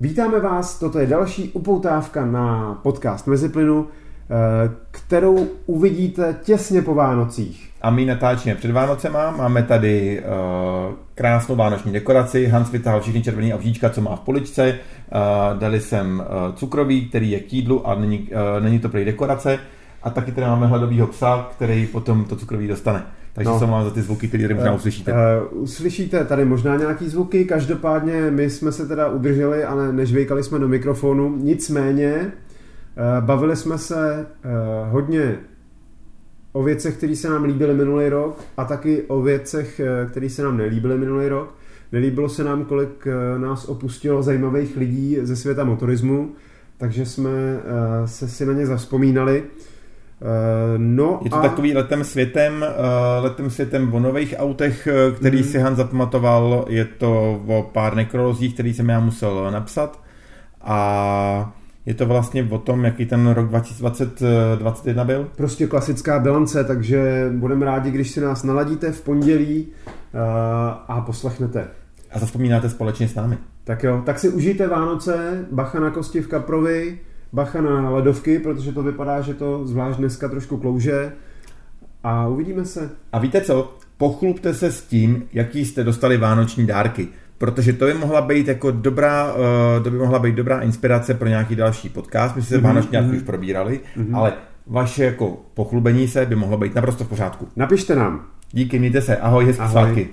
Vítáme vás, toto je další upoutávka na podcast Meziplynu, eh, kterou uvidíte těsně po Vánocích. A my natáčíme před Vánocema, máme tady uh, krásnou vánoční dekoraci, Hans vytáhl všechny červený obříčka, co má v poličce, uh, dali sem uh, cukroví, který je k jídlu a není, není to prý dekorace, a taky tady máme hladovýho psa, který potom to cukroví dostane. Takže no. se vám za ty zvuky, které tady možná uslyšíte. Uh, uslyšíte tady možná nějaký zvuky, každopádně my jsme se teda udrželi a ne, nežvejkali jsme do mikrofonu, nicméně uh, bavili jsme se uh, hodně o věcech, které se nám líbily minulý rok a taky o věcech, které se nám nelíbily minulý rok. Nelíbilo se nám, kolik nás opustilo zajímavých lidí ze světa motorismu, takže jsme se si na ně zavzpomínali. Uh, no je to a... takový letem světem, uh, letem světem o nových autech, eh, který mm. si Han zapamatoval. Je to o pár nekrolozích, který jsem já musel napsat. A je to vlastně o tom, jaký ten rok 2021 byl? Prostě klasická bilance, takže budeme rádi, když si nás naladíte v pondělí uh, a poslechnete. A zavzpomínáte společně s námi. Tak jo, tak si užijte Vánoce, bacha na kosti v Kaprovi, bacha na ledovky, protože to vypadá, že to zvlášť dneska trošku klouže a uvidíme se. A víte co? Pochlupte se s tím, jaký jste dostali vánoční dárky, protože to by mohla být jako dobrá, uh, to by mohla být dobrá inspirace pro nějaký další podcast. My jsme se mm-hmm. vánoční dárky mm-hmm. už probírali, mm-hmm. ale vaše jako pochlubení se by mohlo být naprosto v pořádku. Napište nám. Díky, mějte se. Ahoj, hezký svátky.